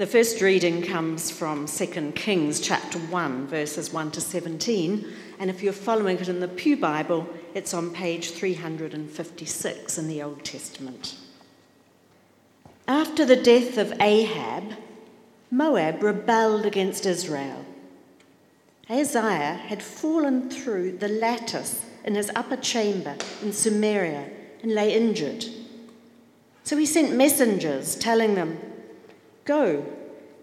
The first reading comes from 2 Kings chapter 1, verses 1 to 17. And if you're following it in the Pew Bible, it's on page 356 in the Old Testament. After the death of Ahab, Moab rebelled against Israel. Ahaziah had fallen through the lattice in his upper chamber in Samaria and lay injured. So he sent messengers telling them, Go,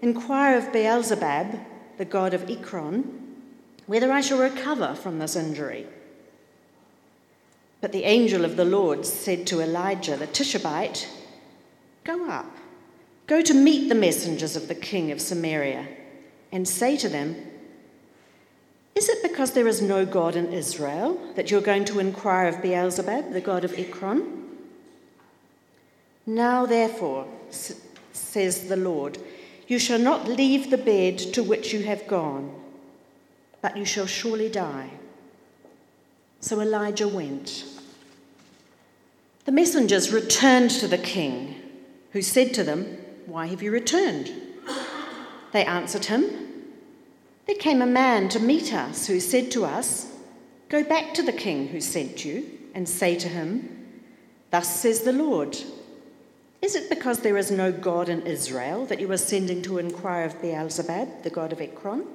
inquire of Beelzebub, the god of Ekron, whether I shall recover from this injury. But the angel of the Lord said to Elijah the Tishbite, Go up, go to meet the messengers of the king of Samaria, and say to them, Is it because there is no God in Israel that you're going to inquire of Beelzebub, the god of Ekron? Now, therefore, says the Lord, you shall not leave the bed to which you have gone, but you shall surely die. So Elijah went. The messengers returned to the king, who said to them, Why have you returned? They answered him, There came a man to meet us who said to us, Go back to the king who sent you and say to him, Thus says the Lord. Is it because there is no God in Israel that you are sending to inquire of Beelzebub, the god of Ekron?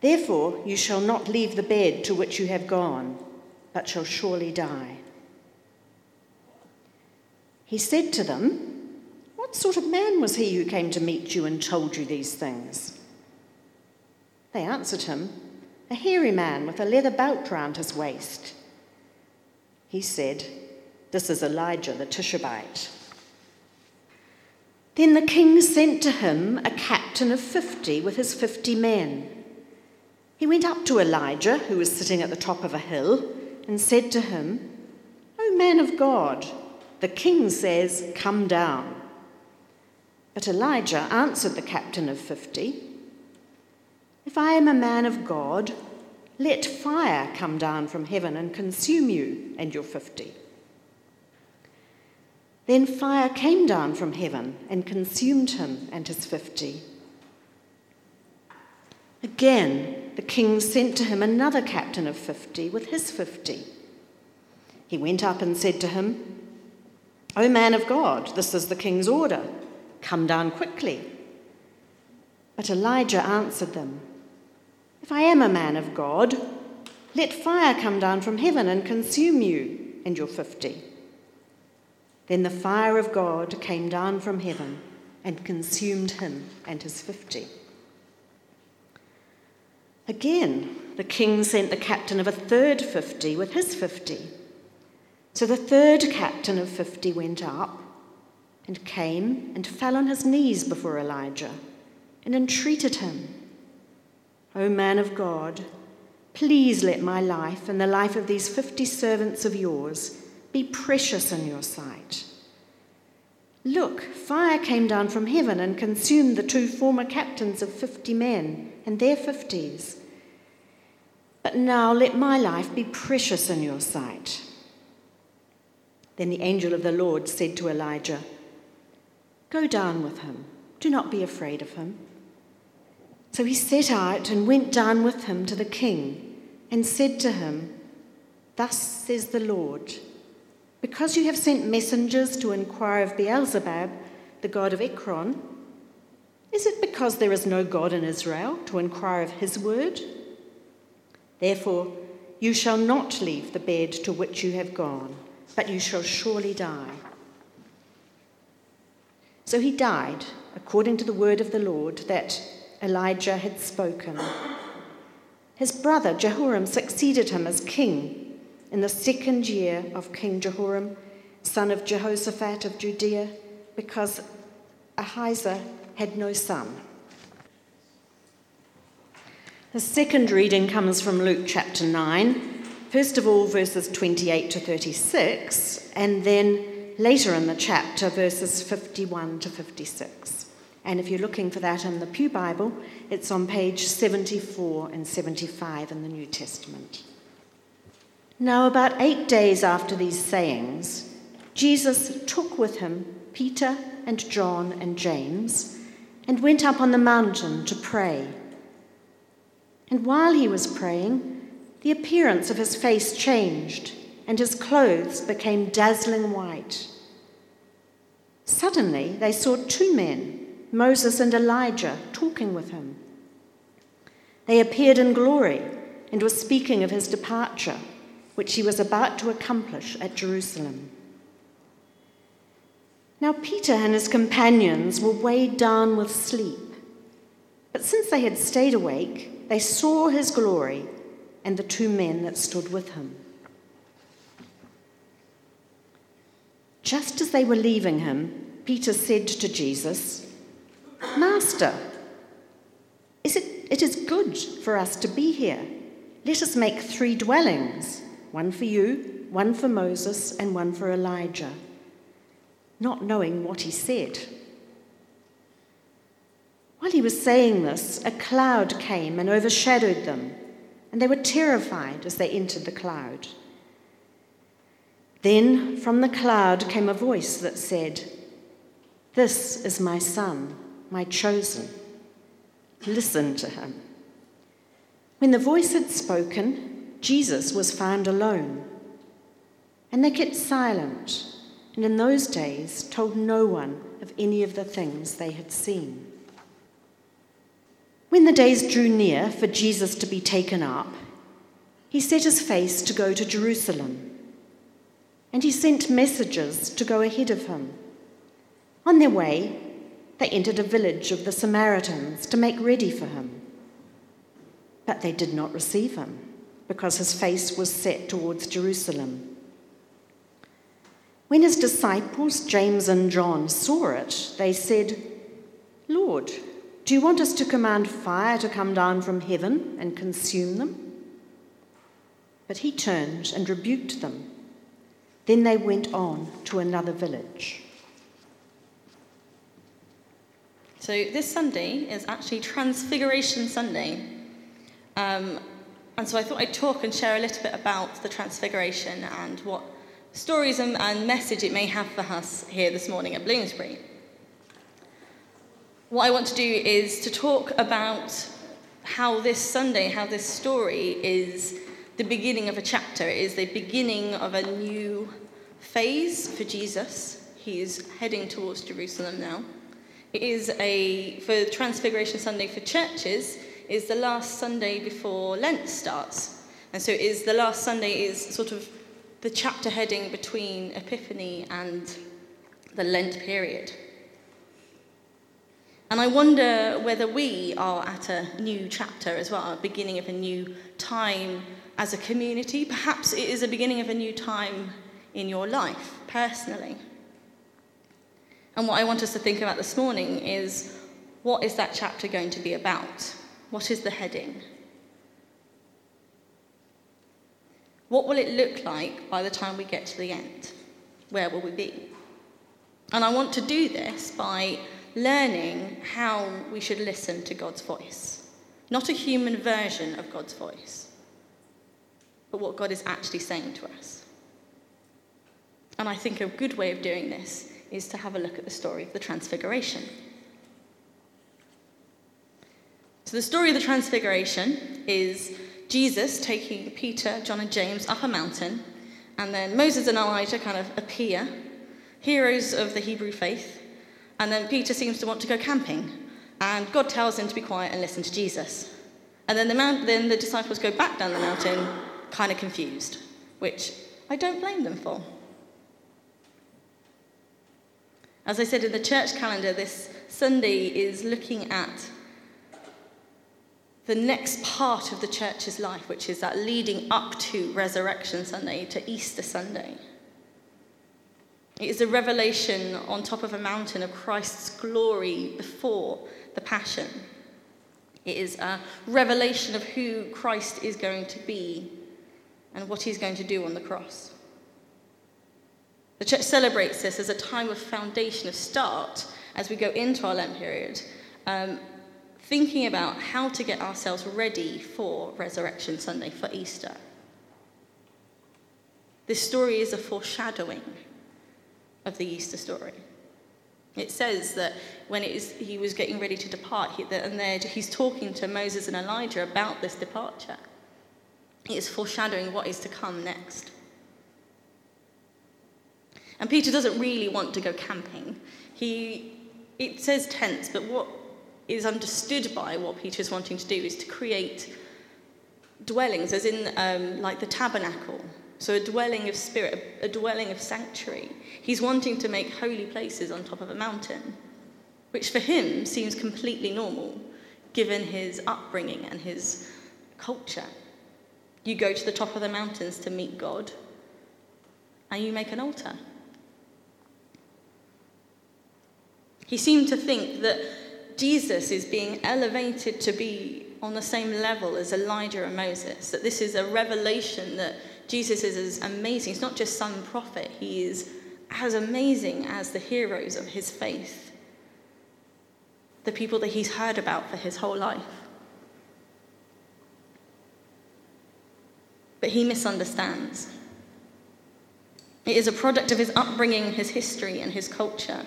Therefore, you shall not leave the bed to which you have gone, but shall surely die. He said to them, What sort of man was he who came to meet you and told you these things? They answered him, A hairy man with a leather belt round his waist. He said, this is Elijah the Tishbite. Then the king sent to him a captain of fifty with his fifty men. He went up to Elijah, who was sitting at the top of a hill, and said to him, O man of God, the king says, Come down. But Elijah answered the captain of fifty, If I am a man of God, let fire come down from heaven and consume you and your fifty. Then fire came down from heaven and consumed him and his fifty. Again, the king sent to him another captain of fifty with his fifty. He went up and said to him, O man of God, this is the king's order. Come down quickly. But Elijah answered them, If I am a man of God, let fire come down from heaven and consume you and your fifty. Then the fire of God came down from heaven and consumed him and his fifty. Again, the king sent the captain of a third fifty with his fifty. So the third captain of fifty went up and came and fell on his knees before Elijah and entreated him, O man of God, please let my life and the life of these fifty servants of yours be precious in your sight. Look, fire came down from heaven and consumed the two former captains of fifty men and their fifties. But now let my life be precious in your sight. Then the angel of the Lord said to Elijah, Go down with him, do not be afraid of him. So he set out and went down with him to the king and said to him, Thus says the Lord. Because you have sent messengers to inquire of Beelzebub, the god of Ekron, is it because there is no God in Israel to inquire of his word? Therefore, you shall not leave the bed to which you have gone, but you shall surely die. So he died, according to the word of the Lord that Elijah had spoken. His brother Jehoram succeeded him as king in the second year of King Jehoram, son of Jehoshaphat of Judah, because Ahijah had no son. The second reading comes from Luke chapter 9, first of all, verses 28 to 36, and then later in the chapter, verses 51 to 56. And if you're looking for that in the Pew Bible, it's on page 74 and 75 in the New Testament. Now, about eight days after these sayings, Jesus took with him Peter and John and James, and went up on the mountain to pray. And while he was praying, the appearance of his face changed, and his clothes became dazzling white. Suddenly they saw two men, Moses and Elijah, talking with him. They appeared in glory and were speaking of his departure, which he was about to accomplish at Jerusalem. Now, Peter and his companions were weighed down with sleep. But since they had stayed awake, they saw his glory and the two men that stood with him. Just as they were leaving him, Peter said to Jesus, Master, is it, it is good for us to be here. Let us make three dwellings one for you, one for Moses, and one for Elijah not knowing what he said. While he was saying this, a cloud came and overshadowed them, and they were terrified as they entered the cloud. Then from the cloud came a voice that said, This is my son, my chosen. Listen to him. When the voice had spoken, Jesus was found alone. And they kept silent and in those days told no one of any of the things they had seen. When the days drew near for Jesus to be taken up, he set his face to go to Jerusalem. And he sent messengers to go ahead of him. On their way, they entered a village of the Samaritans to make ready for him. But they did not receive him, because his face was set towards Jerusalem. When his disciples, James and John, saw it, they said, Lord, do you want us to command fire to come down from heaven and consume them? But he turned and rebuked them. Then they went on to another village. So, this Sunday is actually Transfiguration Sunday. Um, and so I thought I'd talk and share a little bit about the Transfiguration and what stories and, and message it may have for us here this morning at Bloomsbury. What I want to do is to talk about how this Sunday, how this story is the beginning of a chapter, it is the beginning of a new phase for Jesus. He is heading towards Jerusalem now. It is a, for Transfiguration Sunday for churches, is the last Sunday before Lent starts. And so it is the last Sunday is sort of the chapter heading between Epiphany and the Lent period. And I wonder whether we are at a new chapter as well, a beginning of a new time as a community. Perhaps it is a beginning of a new time in your life, personally. And what I want us to think about this morning is what is that chapter going to be about? What is the heading? What will it look like by the time we get to the end? Where will we be? And I want to do this by learning how we should listen to God's voice. Not a human version of God's voice, but what God is actually saying to us. And I think a good way of doing this is to have a look at the story of the Transfiguration. So, the story of the Transfiguration is Jesus taking Peter, John, and James up a mountain, and then Moses and Elijah kind of appear, heroes of the Hebrew faith, and then Peter seems to want to go camping, and God tells him to be quiet and listen to Jesus. And then the, mount, then the disciples go back down the mountain, kind of confused, which I don't blame them for. As I said in the church calendar, this Sunday is looking at the next part of the church's life, which is that leading up to Resurrection Sunday, to Easter Sunday. It is a revelation on top of a mountain of Christ's glory before the Passion. It is a revelation of who Christ is going to be and what he's going to do on the cross. The church celebrates this as a time of foundation, of start, as we go into our Lent period, um, thinking about how to get ourselves ready for Resurrection Sunday, for Easter. This story is a foreshadowing of the Easter story. It says that when he was getting ready to depart, he, and there, he's talking to Moses and Elijah about this departure. It is foreshadowing what is to come next. And Peter doesn't really want to go camping. He, it says tents, but what is understood by what Peter is wanting to do is to create dwellings, as in um, like the tabernacle. So a dwelling of spirit, a dwelling of sanctuary. He's wanting to make holy places on top of a mountain, which for him seems completely normal, given his upbringing and his culture. You go to the top of the mountains to meet God, and you make an altar. He seemed to think that Jesus is being elevated to be on the same level as Elijah and Moses, that this is a revelation that Jesus is as amazing. He's not just some prophet, he is as amazing as the heroes of his faith, the people that he's heard about for his whole life. But he misunderstands. It is a product of his upbringing, his history, and his culture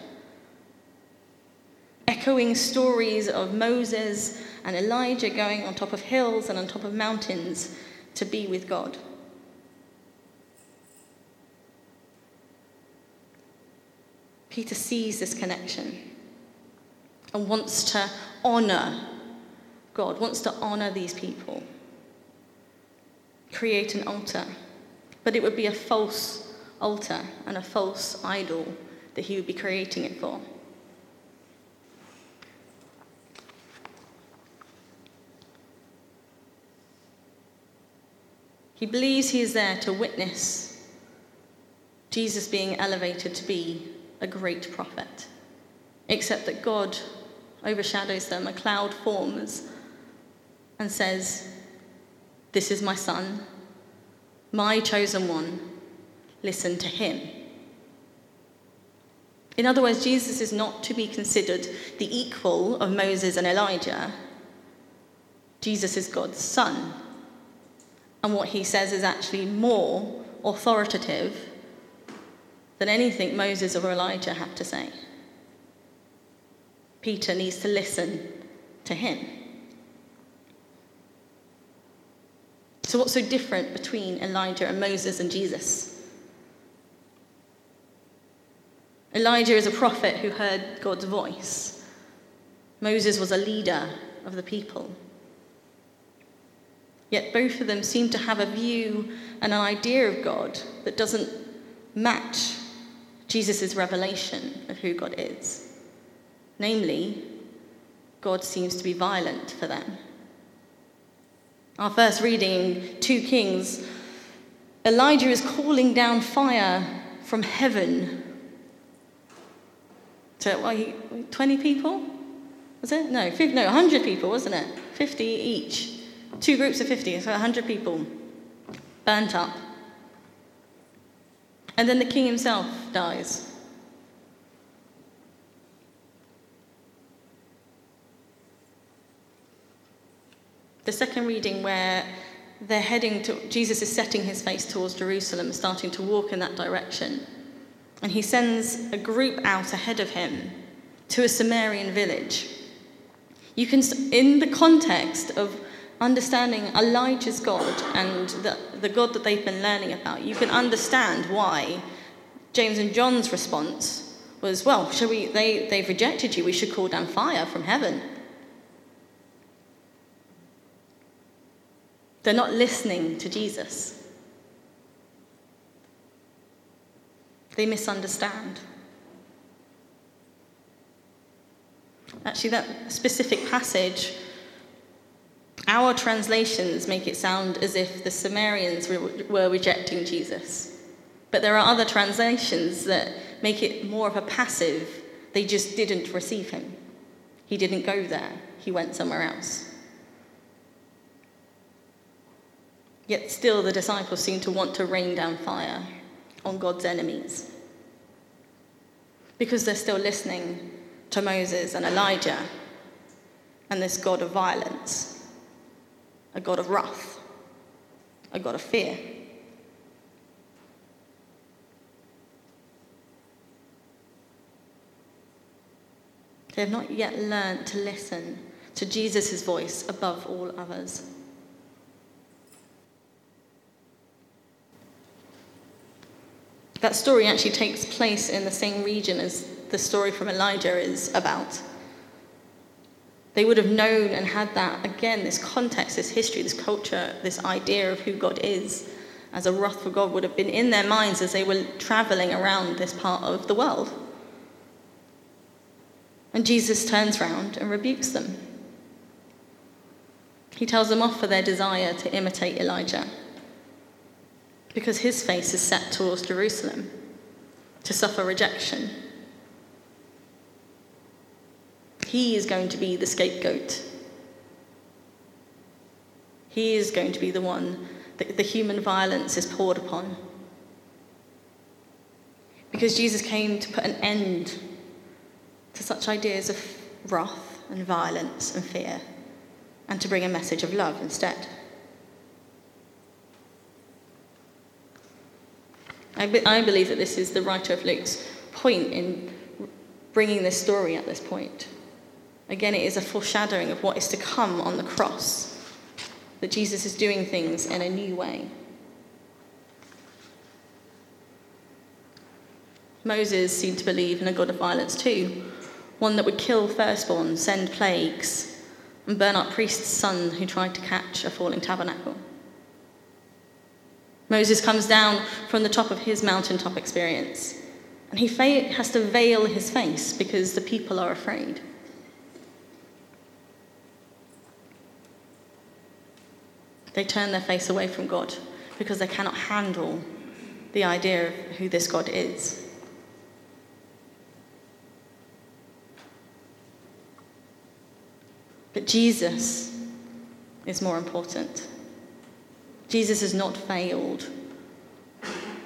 echoing stories of Moses and Elijah going on top of hills and on top of mountains to be with God. Peter sees this connection and wants to honor God, wants to honor these people, create an altar. But it would be a false altar and a false idol that he would be creating it for. He believes he is there to witness Jesus being elevated to be a great prophet, except that God overshadows them, a cloud forms and says, This is my son, my chosen one, listen to him. In other words, Jesus is not to be considered the equal of Moses and Elijah. Jesus is God's son and what he says is actually more authoritative than anything Moses or Elijah have to say. Peter needs to listen to him. So, what's so different between Elijah and Moses and Jesus? Elijah is a prophet who heard God's voice. Moses was a leader of the people. Yet both of them seem to have a view and an idea of God that doesn't match Jesus' revelation of who God is. Namely, God seems to be violent for them. Our first reading, 2 Kings, Elijah is calling down fire from heaven to what, 20 people? Was it? No, 50, no, 100 people, wasn't it? 50 each. Two groups of 50, so 100 people burnt up. And then the king himself dies. The second reading, where they're heading to, Jesus is setting his face towards Jerusalem, starting to walk in that direction. And he sends a group out ahead of him to a Samaritan village. You can, in the context of understanding Elijah's God and the, the God that they've been learning about, you can understand why James and John's response was, well, shall we, they, they've rejected you, we should call down fire from heaven. They're not listening to Jesus. They misunderstand. Actually, that specific passage our translations make it sound as if the Samaritans were rejecting Jesus. But there are other translations that make it more of a passive, they just didn't receive him. He didn't go there, he went somewhere else. Yet still, the disciples seem to want to rain down fire on God's enemies. Because they're still listening to Moses and Elijah and this God of violence a God of wrath, a God of fear. They have not yet learned to listen to Jesus' voice above all others. That story actually takes place in the same region as the story from Elijah is about. They would have known and had that, again, this context, this history, this culture, this idea of who God is as a wrathful God would have been in their minds as they were traveling around this part of the world. And Jesus turns round and rebukes them. He tells them off for their desire to imitate Elijah because his face is set towards Jerusalem to suffer rejection. He is going to be the scapegoat. He is going to be the one that the human violence is poured upon. Because Jesus came to put an end to such ideas of wrath and violence and fear, and to bring a message of love instead. I, be, I believe that this is the writer of Luke's point in bringing this story at this point. Again, it is a foreshadowing of what is to come on the cross, that Jesus is doing things in a new way. Moses seemed to believe in a God of violence too, one that would kill firstborn, send plagues, and burn up priests' sons who tried to catch a falling tabernacle. Moses comes down from the top of his mountaintop experience, and he has to veil his face because the people are afraid. They turn their face away from God because they cannot handle the idea of who this God is. But Jesus is more important. Jesus has not failed.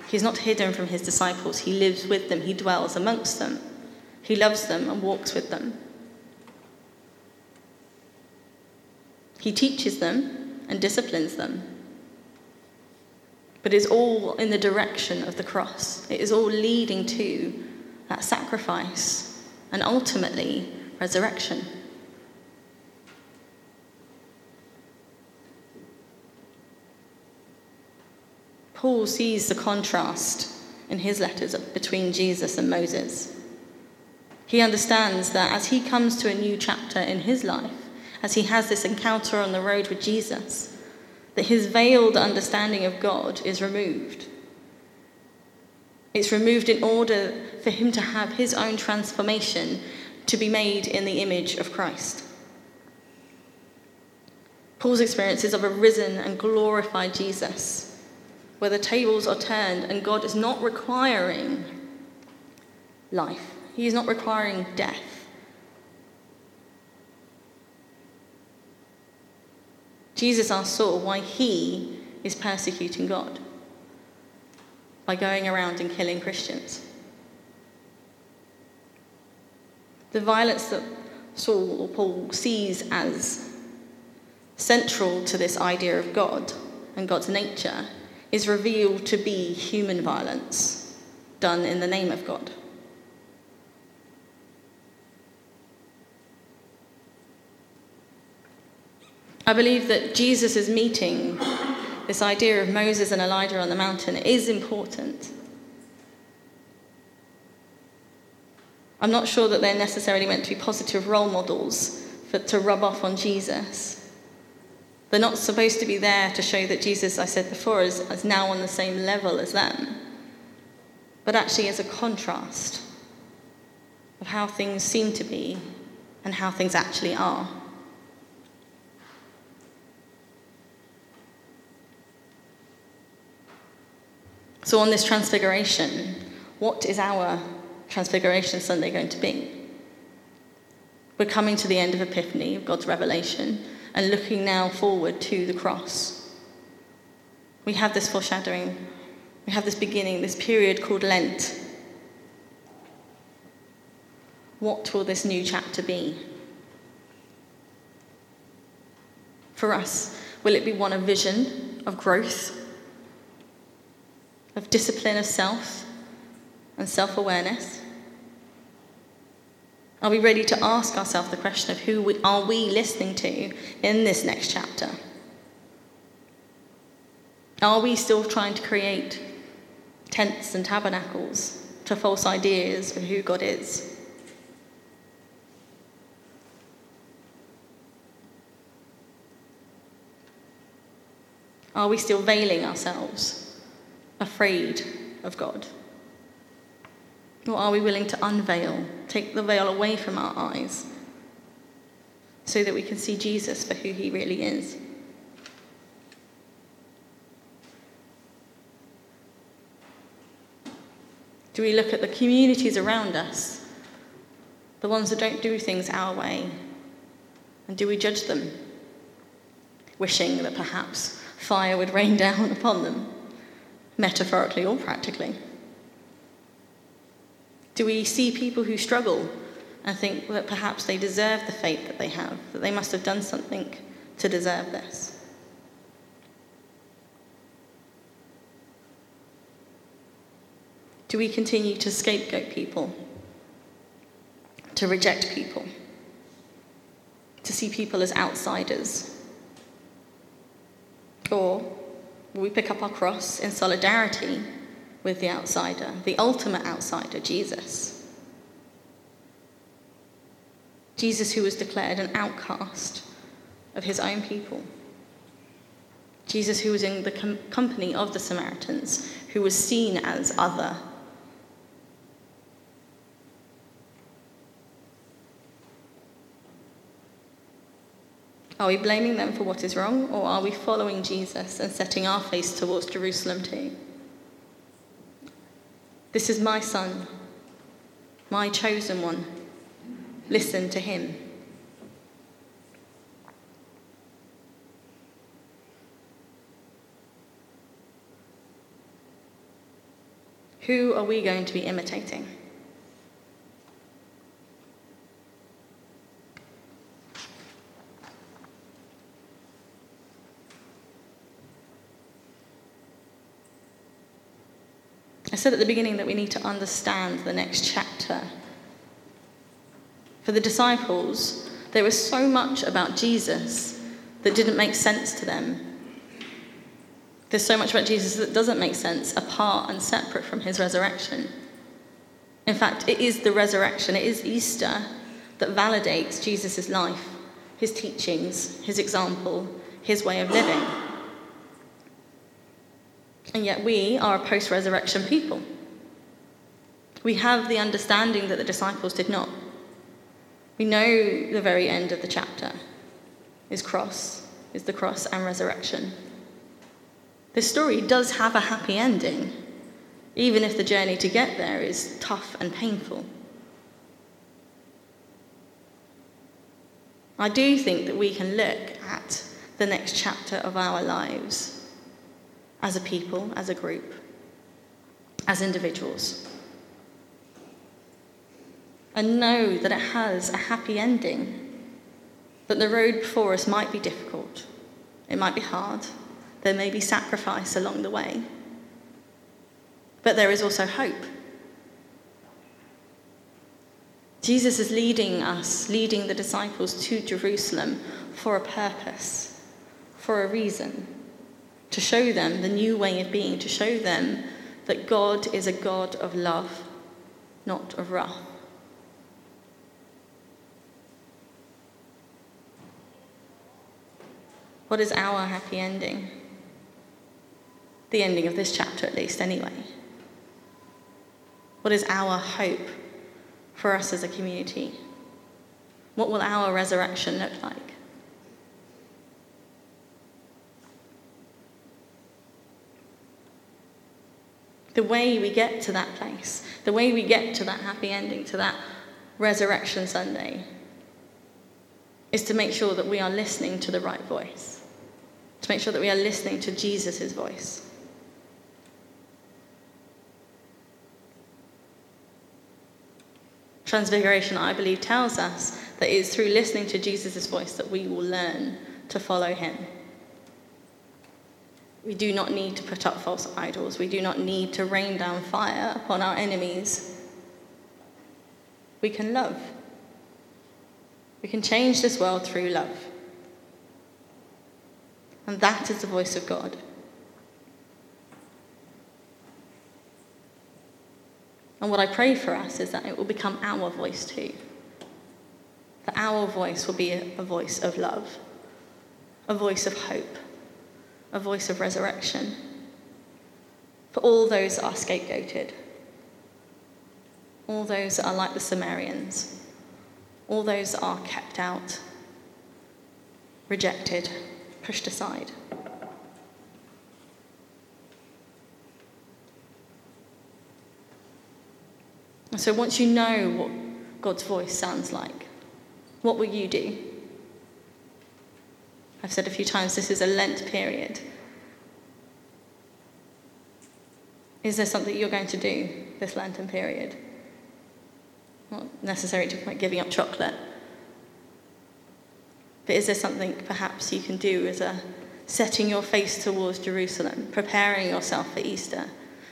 He's not hidden from his disciples. He lives with them, he dwells amongst them, he loves them and walks with them. He teaches them and disciplines them. But it's all in the direction of the cross. It is all leading to that sacrifice and ultimately resurrection. Paul sees the contrast in his letters between Jesus and Moses. He understands that as he comes to a new chapter in his life, as he has this encounter on the road with Jesus, that his veiled understanding of God is removed. It's removed in order for him to have his own transformation to be made in the image of Christ. Paul's experiences of a risen and glorified Jesus where the tables are turned and God is not requiring life, He is not requiring death. Jesus asked Saul why he is persecuting God by going around and killing Christians. The violence that Saul or Paul sees as central to this idea of God and God's nature is revealed to be human violence done in the name of God. I believe that Jesus' meeting, this idea of Moses and Elijah on the mountain, is important. I'm not sure that they're necessarily meant to be positive role models for, to rub off on Jesus. They're not supposed to be there to show that Jesus, I said before, is, is now on the same level as them, but actually as a contrast of how things seem to be and how things actually are. So, on this transfiguration, what is our Transfiguration Sunday going to be? We're coming to the end of Epiphany, of God's revelation and looking now forward to the cross. We have this foreshadowing, we have this beginning, this period called Lent. What will this new chapter be? For us, will it be one of vision, of growth, of discipline of self and self awareness, Are we ready to ask ourselves the question of who we, are we listening to in this next chapter? Are we still trying to create tents and tabernacles to false ideas of who God is? Are we still veiling ourselves, afraid of God? Or are we willing to unveil, take the veil away from our eyes, so that we can see Jesus for who he really is? Do we look at the communities around us, the ones that don't do things our way, and do we judge them, wishing that perhaps fire would rain down upon them, metaphorically or practically? Do we see people who struggle and think that perhaps they deserve the fate that they have, that they must have done something to deserve this? Do we continue to scapegoat people, to reject people, to see people as outsiders? Or we pick up our cross in solidarity with the outsider, the ultimate outsider, Jesus? Jesus, who was declared an outcast of his own people. Jesus, who was in the com- company of the Samaritans, who was seen as other Are we blaming them for what is wrong, or are we following Jesus and setting our face towards Jerusalem too? This is my son, my chosen one. Listen to him. Who are we going to be imitating? Said at the beginning that we need to understand the next chapter. For the disciples, there was so much about Jesus that didn't make sense to them. There's so much about Jesus that doesn't make sense apart and separate from his resurrection. In fact, it is the resurrection, it is Easter that validates Jesus' life, his teachings, his example, his way of living. And yet we are a post resurrection people. We have the understanding that the disciples did not. We know the very end of the chapter is cross, is the cross and resurrection. This story does have a happy ending, even if the journey to get there is tough and painful. I do think that we can look at the next chapter of our lives as a people, as a group, as individuals. And know that it has a happy ending, that the road before us might be difficult, it might be hard, there may be sacrifice along the way, but there is also hope. Jesus is leading us, leading the disciples to Jerusalem for a purpose, for a reason to show them the new way of being, to show them that God is a God of love, not of wrath. What is our happy ending? The ending of this chapter, at least, anyway. What is our hope for us as a community? What will our resurrection look like? The way we get to that place, the way we get to that happy ending, to that Resurrection Sunday, is to make sure that we are listening to the right voice, to make sure that we are listening to Jesus' voice. Transfiguration, I believe, tells us that it is through listening to Jesus' voice that we will learn to follow him. We do not need to put up false idols. We do not need to rain down fire upon our enemies. We can love. We can change this world through love. And that is the voice of God. And what I pray for us is that it will become our voice too. That our voice will be a, voice of love, a voice of hope, a voice of resurrection for all those that are scapegoated, all those that are like the Samaritans, all those that are kept out, rejected, pushed aside. So once you know what God's voice sounds like, what will you do? I've said a few times this is a Lent period. Is there something you're going to do this Lenten period? Not necessarily to giving up chocolate. But is there something perhaps you can do as a setting your face towards Jerusalem, preparing yourself for Easter,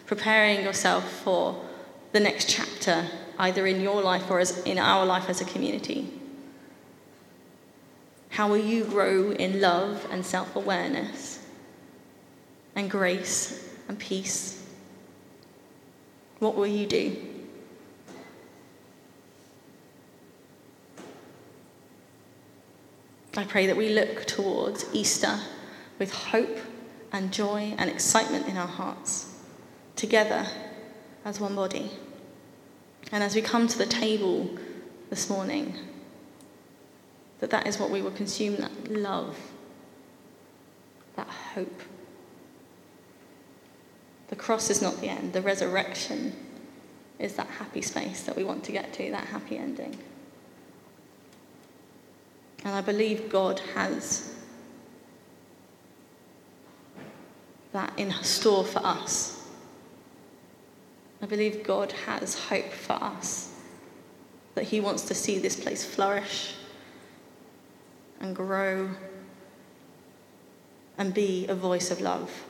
preparing yourself for the next chapter, either in your life or as in our life as a community? How will you grow in love and self awareness and grace and peace? What will you do? I pray that we look towards Easter with hope and joy and excitement in our hearts, together as one body. And as we come to the table this morning, that that is what we will consume that love, that hope. The cross is not the end, the resurrection is that happy space that we want to get to, that happy ending. And I believe God has that in store for us. I believe God has hope for us, that He wants to see this place flourish and grow and be a voice of love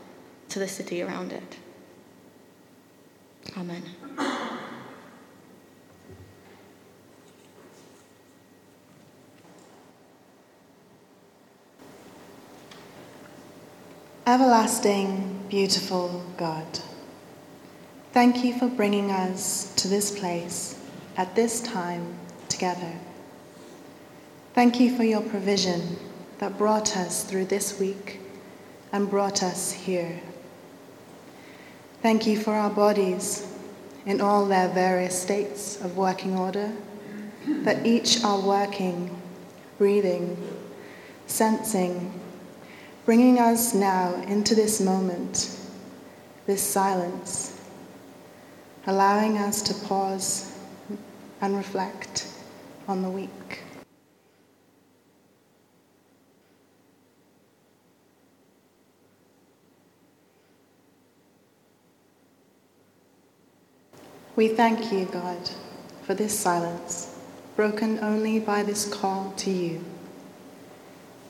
to the city around it. Amen. Everlasting, beautiful God. Thank you for bringing us to this place at this time together. Thank you for your provision that brought us through this week and brought us here. Thank you for our bodies in all their various states of working order, that each are working, breathing, sensing, bringing us now into this moment, this silence allowing us to pause and reflect on the week. We thank you, God, for this silence, broken only by this call to you.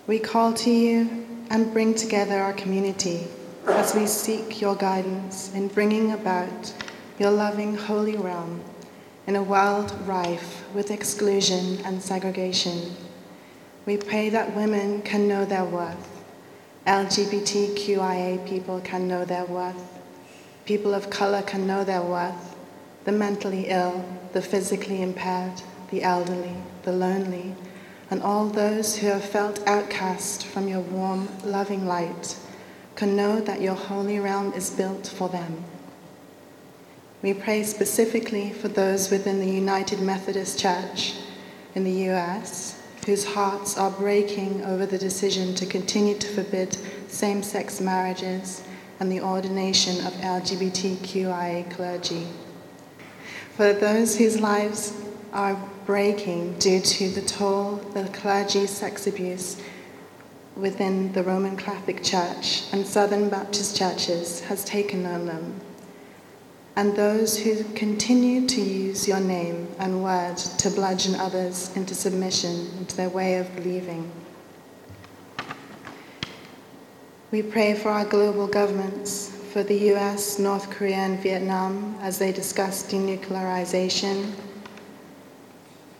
We call to you and bring together our community as we seek your guidance in bringing about your loving holy realm in a world rife with exclusion and segregation. We pray that women can know their worth, LGBTQIA people can know their worth, people of color can know their worth, the mentally ill, the physically impaired, the elderly, the lonely, and all those who have felt outcast from your warm, loving light can know that your holy realm is built for them. We pray specifically for those within the United Methodist Church in the US whose hearts are breaking over the decision to continue to forbid same sex marriages and the ordination of LGBTQIA clergy. For those whose lives are breaking due to the toll the clergy sex abuse within the Roman Catholic Church and Southern Baptist churches has taken on them and those who continue to use your name and word to bludgeon others into submission into their way of believing. We pray for our global governments, for the US, North Korea, and Vietnam as they discuss denuclearization,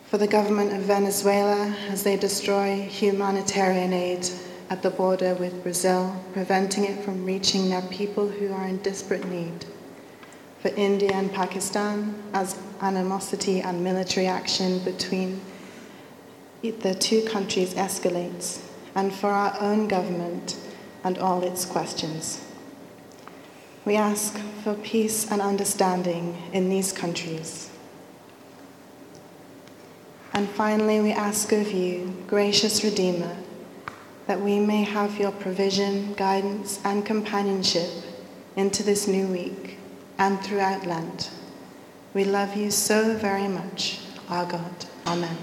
for the government of Venezuela as they destroy humanitarian aid at the border with Brazil, preventing it from reaching their people who are in desperate need. For India and Pakistan, as animosity and military action between the two countries escalates, and for our own government and all its questions. We ask for peace and understanding in these countries. And finally, we ask of you, gracious Redeemer, that we may have your provision, guidance, and companionship into this new week and throughout Lent. We love you so very much, our God. Amen.